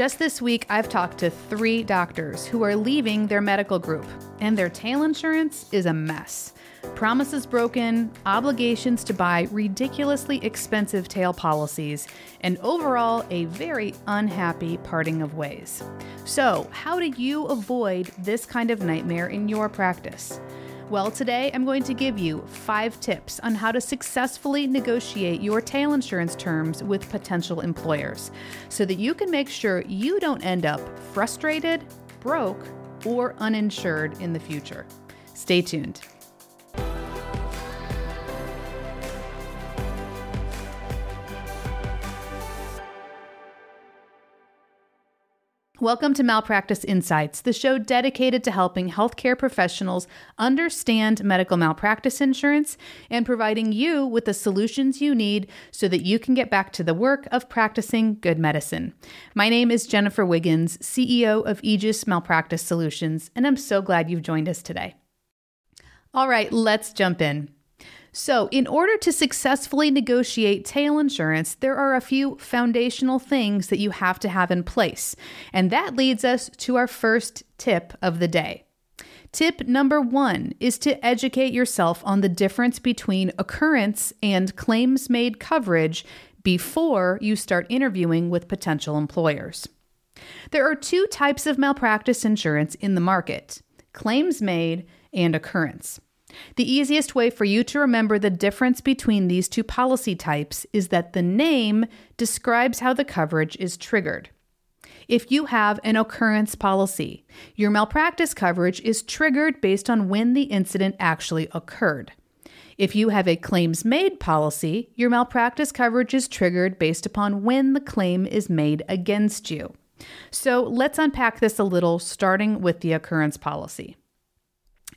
Just this week, I've talked to three doctors who are leaving their medical group, and their tail insurance is a mess. Promises broken, obligations to buy ridiculously expensive tail policies, and overall, a very unhappy parting of ways. So, how do you avoid this kind of nightmare in your practice? Well, today I'm going to give you five tips on how to successfully negotiate your tail insurance terms with potential employers so that you can make sure you don't end up frustrated, broke, or uninsured in the future. Stay tuned. Welcome to Malpractice Insights, the show dedicated to helping healthcare professionals understand medical malpractice insurance and providing you with the solutions you need so that you can get back to the work of practicing good medicine. My name is Jennifer Wiggins, CEO of Aegis Malpractice Solutions, and I'm so glad you've joined us today. All right, let's jump in. So, in order to successfully negotiate tail insurance, there are a few foundational things that you have to have in place. And that leads us to our first tip of the day. Tip number one is to educate yourself on the difference between occurrence and claims made coverage before you start interviewing with potential employers. There are two types of malpractice insurance in the market claims made and occurrence. The easiest way for you to remember the difference between these two policy types is that the name describes how the coverage is triggered. If you have an occurrence policy, your malpractice coverage is triggered based on when the incident actually occurred. If you have a claims made policy, your malpractice coverage is triggered based upon when the claim is made against you. So let's unpack this a little, starting with the occurrence policy.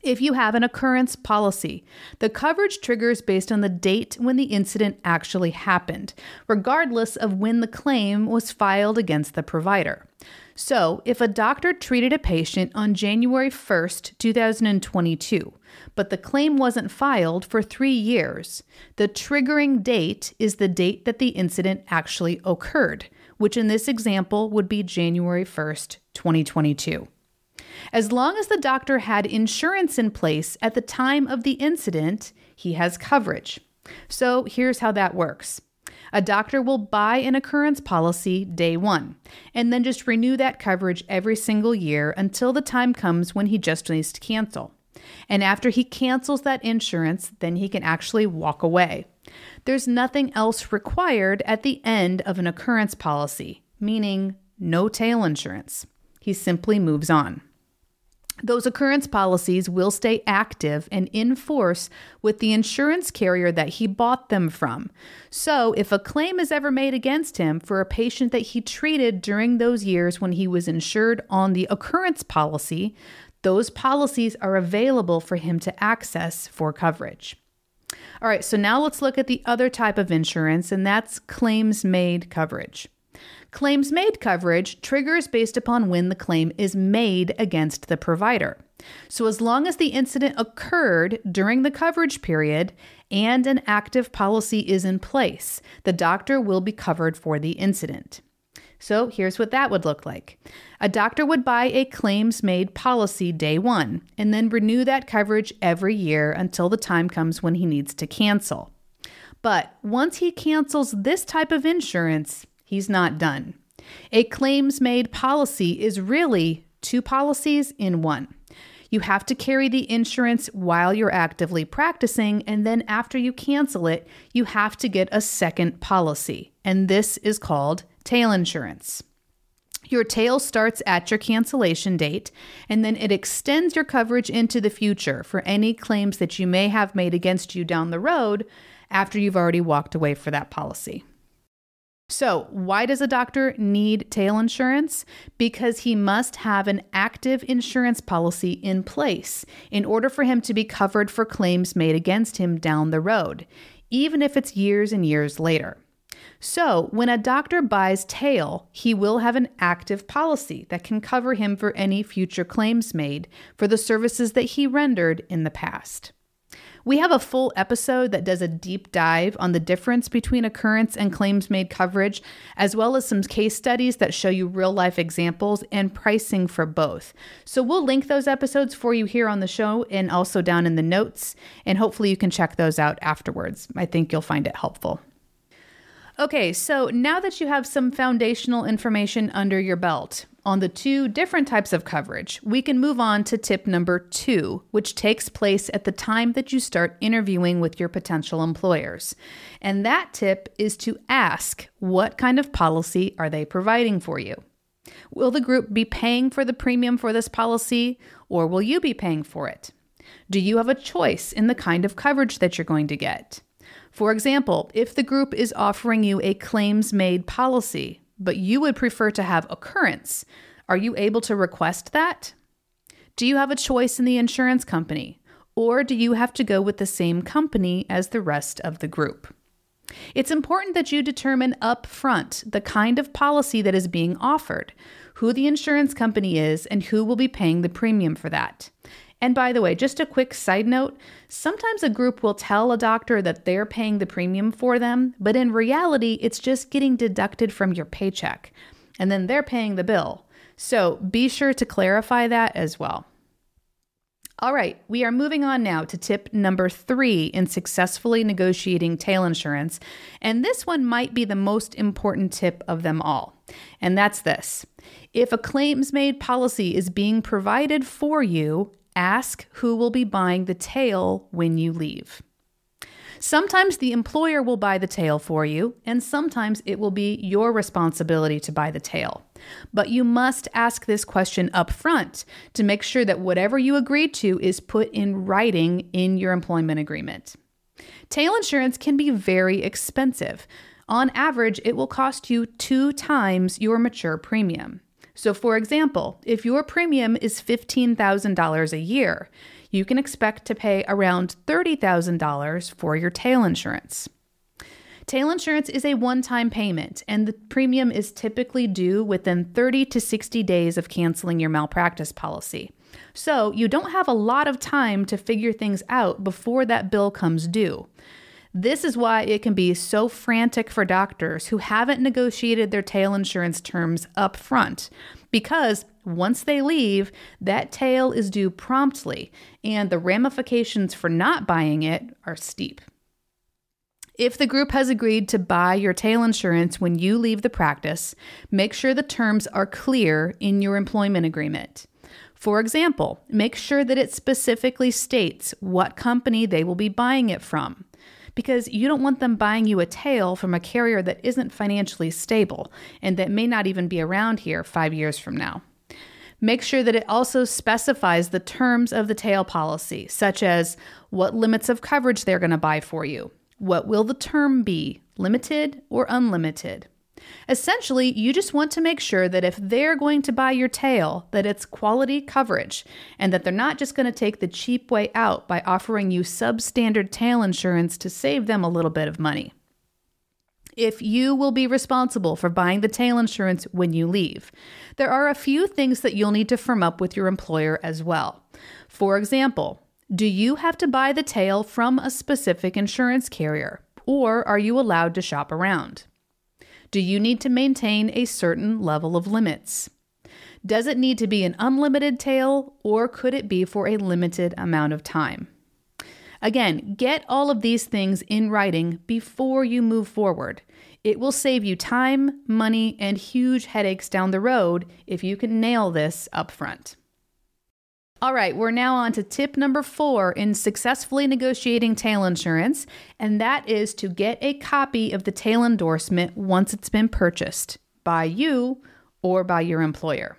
If you have an occurrence policy, the coverage triggers based on the date when the incident actually happened, regardless of when the claim was filed against the provider. So, if a doctor treated a patient on January 1st, 2022, but the claim wasn't filed for three years, the triggering date is the date that the incident actually occurred, which in this example would be January 1st, 2022 as long as the doctor had insurance in place at the time of the incident, he has coverage. So here's how that works. A doctor will buy an occurrence policy day one and then just renew that coverage every single year until the time comes when he just needs to cancel. And after he cancels that insurance, then he can actually walk away. There's nothing else required at the end of an occurrence policy, meaning no tail insurance. He simply moves on. Those occurrence policies will stay active and in force with the insurance carrier that he bought them from. So, if a claim is ever made against him for a patient that he treated during those years when he was insured on the occurrence policy, those policies are available for him to access for coverage. All right, so now let's look at the other type of insurance, and that's claims made coverage. Claims made coverage triggers based upon when the claim is made against the provider. So, as long as the incident occurred during the coverage period and an active policy is in place, the doctor will be covered for the incident. So, here's what that would look like a doctor would buy a claims made policy day one and then renew that coverage every year until the time comes when he needs to cancel. But once he cancels this type of insurance, he's not done. A claims made policy is really two policies in one. You have to carry the insurance while you're actively practicing, and then after you cancel it, you have to get a second policy. And this is called tail insurance. Your tail starts at your cancellation date, and then it extends your coverage into the future for any claims that you may have made against you down the road after you've already walked away for that policy. So, why does a doctor need tail insurance? Because he must have an active insurance policy in place in order for him to be covered for claims made against him down the road, even if it's years and years later. So, when a doctor buys tail, he will have an active policy that can cover him for any future claims made for the services that he rendered in the past. We have a full episode that does a deep dive on the difference between occurrence and claims made coverage, as well as some case studies that show you real life examples and pricing for both. So we'll link those episodes for you here on the show and also down in the notes, and hopefully you can check those out afterwards. I think you'll find it helpful. Okay, so now that you have some foundational information under your belt, on the two different types of coverage, we can move on to tip number two, which takes place at the time that you start interviewing with your potential employers. And that tip is to ask what kind of policy are they providing for you? Will the group be paying for the premium for this policy, or will you be paying for it? Do you have a choice in the kind of coverage that you're going to get? For example, if the group is offering you a claims made policy, but you would prefer to have occurrence. Are you able to request that? Do you have a choice in the insurance company? Or do you have to go with the same company as the rest of the group? It's important that you determine upfront the kind of policy that is being offered, who the insurance company is, and who will be paying the premium for that. And by the way, just a quick side note sometimes a group will tell a doctor that they're paying the premium for them, but in reality, it's just getting deducted from your paycheck, and then they're paying the bill. So be sure to clarify that as well. All right, we are moving on now to tip number three in successfully negotiating tail insurance. And this one might be the most important tip of them all. And that's this if a claims made policy is being provided for you, Ask who will be buying the tail when you leave. Sometimes the employer will buy the tail for you, and sometimes it will be your responsibility to buy the tail. But you must ask this question up front to make sure that whatever you agreed to is put in writing in your employment agreement. Tail insurance can be very expensive. On average, it will cost you two times your mature premium. So, for example, if your premium is $15,000 a year, you can expect to pay around $30,000 for your tail insurance. Tail insurance is a one time payment, and the premium is typically due within 30 to 60 days of canceling your malpractice policy. So, you don't have a lot of time to figure things out before that bill comes due. This is why it can be so frantic for doctors who haven't negotiated their tail insurance terms up front, because once they leave, that tail is due promptly, and the ramifications for not buying it are steep. If the group has agreed to buy your tail insurance when you leave the practice, make sure the terms are clear in your employment agreement. For example, make sure that it specifically states what company they will be buying it from because you don't want them buying you a tail from a carrier that isn't financially stable and that may not even be around here five years from now. Make sure that it also specifies the terms of the tail policy, such as what limits of coverage they're going to buy for you. What will the term be, limited or unlimited? Essentially, you just want to make sure that if they're going to buy your tail, that it's quality coverage and that they're not just going to take the cheap way out by offering you substandard tail insurance to save them a little bit of money. If you will be responsible for buying the tail insurance when you leave, there are a few things that you'll need to firm up with your employer as well. For example, do you have to buy the tail from a specific insurance carrier, or are you allowed to shop around? Do you need to maintain a certain level of limits? Does it need to be an unlimited tail or could it be for a limited amount of time? Again, get all of these things in writing before you move forward. It will save you time, money, and huge headaches down the road if you can nail this up front. All right, we're now on to tip number four in successfully negotiating tail insurance, and that is to get a copy of the tail endorsement once it's been purchased by you or by your employer.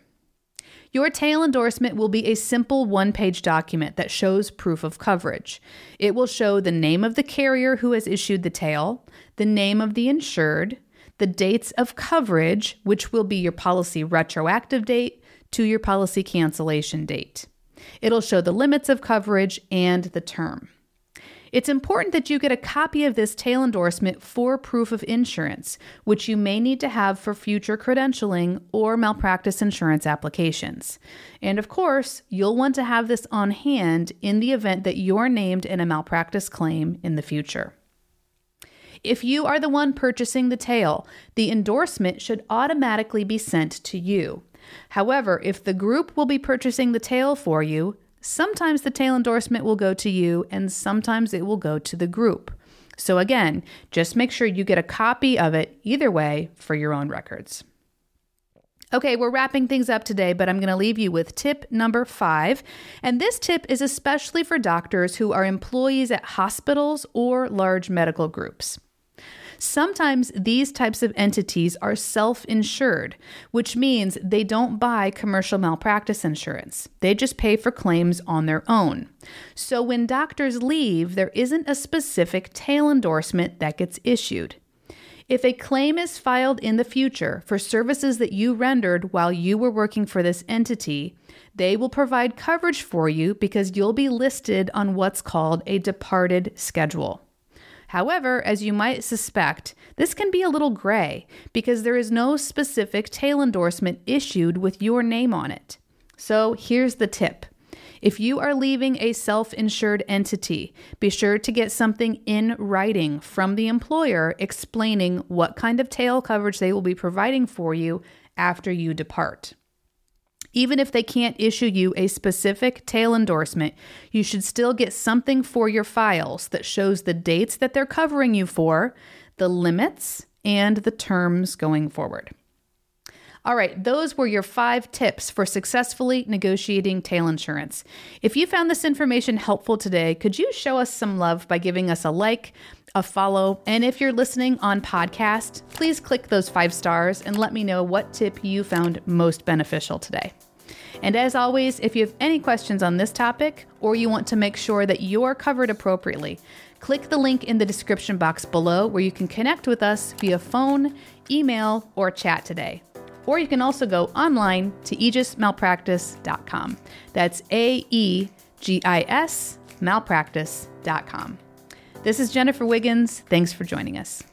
Your tail endorsement will be a simple one page document that shows proof of coverage. It will show the name of the carrier who has issued the tail, the name of the insured, the dates of coverage, which will be your policy retroactive date to your policy cancellation date. It'll show the limits of coverage and the term. It's important that you get a copy of this tail endorsement for proof of insurance, which you may need to have for future credentialing or malpractice insurance applications. And of course, you'll want to have this on hand in the event that you're named in a malpractice claim in the future. If you are the one purchasing the tail, the endorsement should automatically be sent to you. However, if the group will be purchasing the tail for you, sometimes the tail endorsement will go to you and sometimes it will go to the group. So, again, just make sure you get a copy of it either way for your own records. Okay, we're wrapping things up today, but I'm going to leave you with tip number five. And this tip is especially for doctors who are employees at hospitals or large medical groups. Sometimes these types of entities are self insured, which means they don't buy commercial malpractice insurance. They just pay for claims on their own. So when doctors leave, there isn't a specific tail endorsement that gets issued. If a claim is filed in the future for services that you rendered while you were working for this entity, they will provide coverage for you because you'll be listed on what's called a departed schedule. However, as you might suspect, this can be a little gray because there is no specific tail endorsement issued with your name on it. So here's the tip. If you are leaving a self insured entity, be sure to get something in writing from the employer explaining what kind of tail coverage they will be providing for you after you depart. Even if they can't issue you a specific tail endorsement, you should still get something for your files that shows the dates that they're covering you for, the limits, and the terms going forward. All right, those were your five tips for successfully negotiating tail insurance. If you found this information helpful today, could you show us some love by giving us a like, a follow, and if you're listening on podcast, please click those five stars and let me know what tip you found most beneficial today. And as always, if you have any questions on this topic or you want to make sure that you're covered appropriately, click the link in the description box below where you can connect with us via phone, email, or chat today. Or you can also go online to aegismalpractice.com. That's A E G I S malpractice.com. This is Jennifer Wiggins. Thanks for joining us.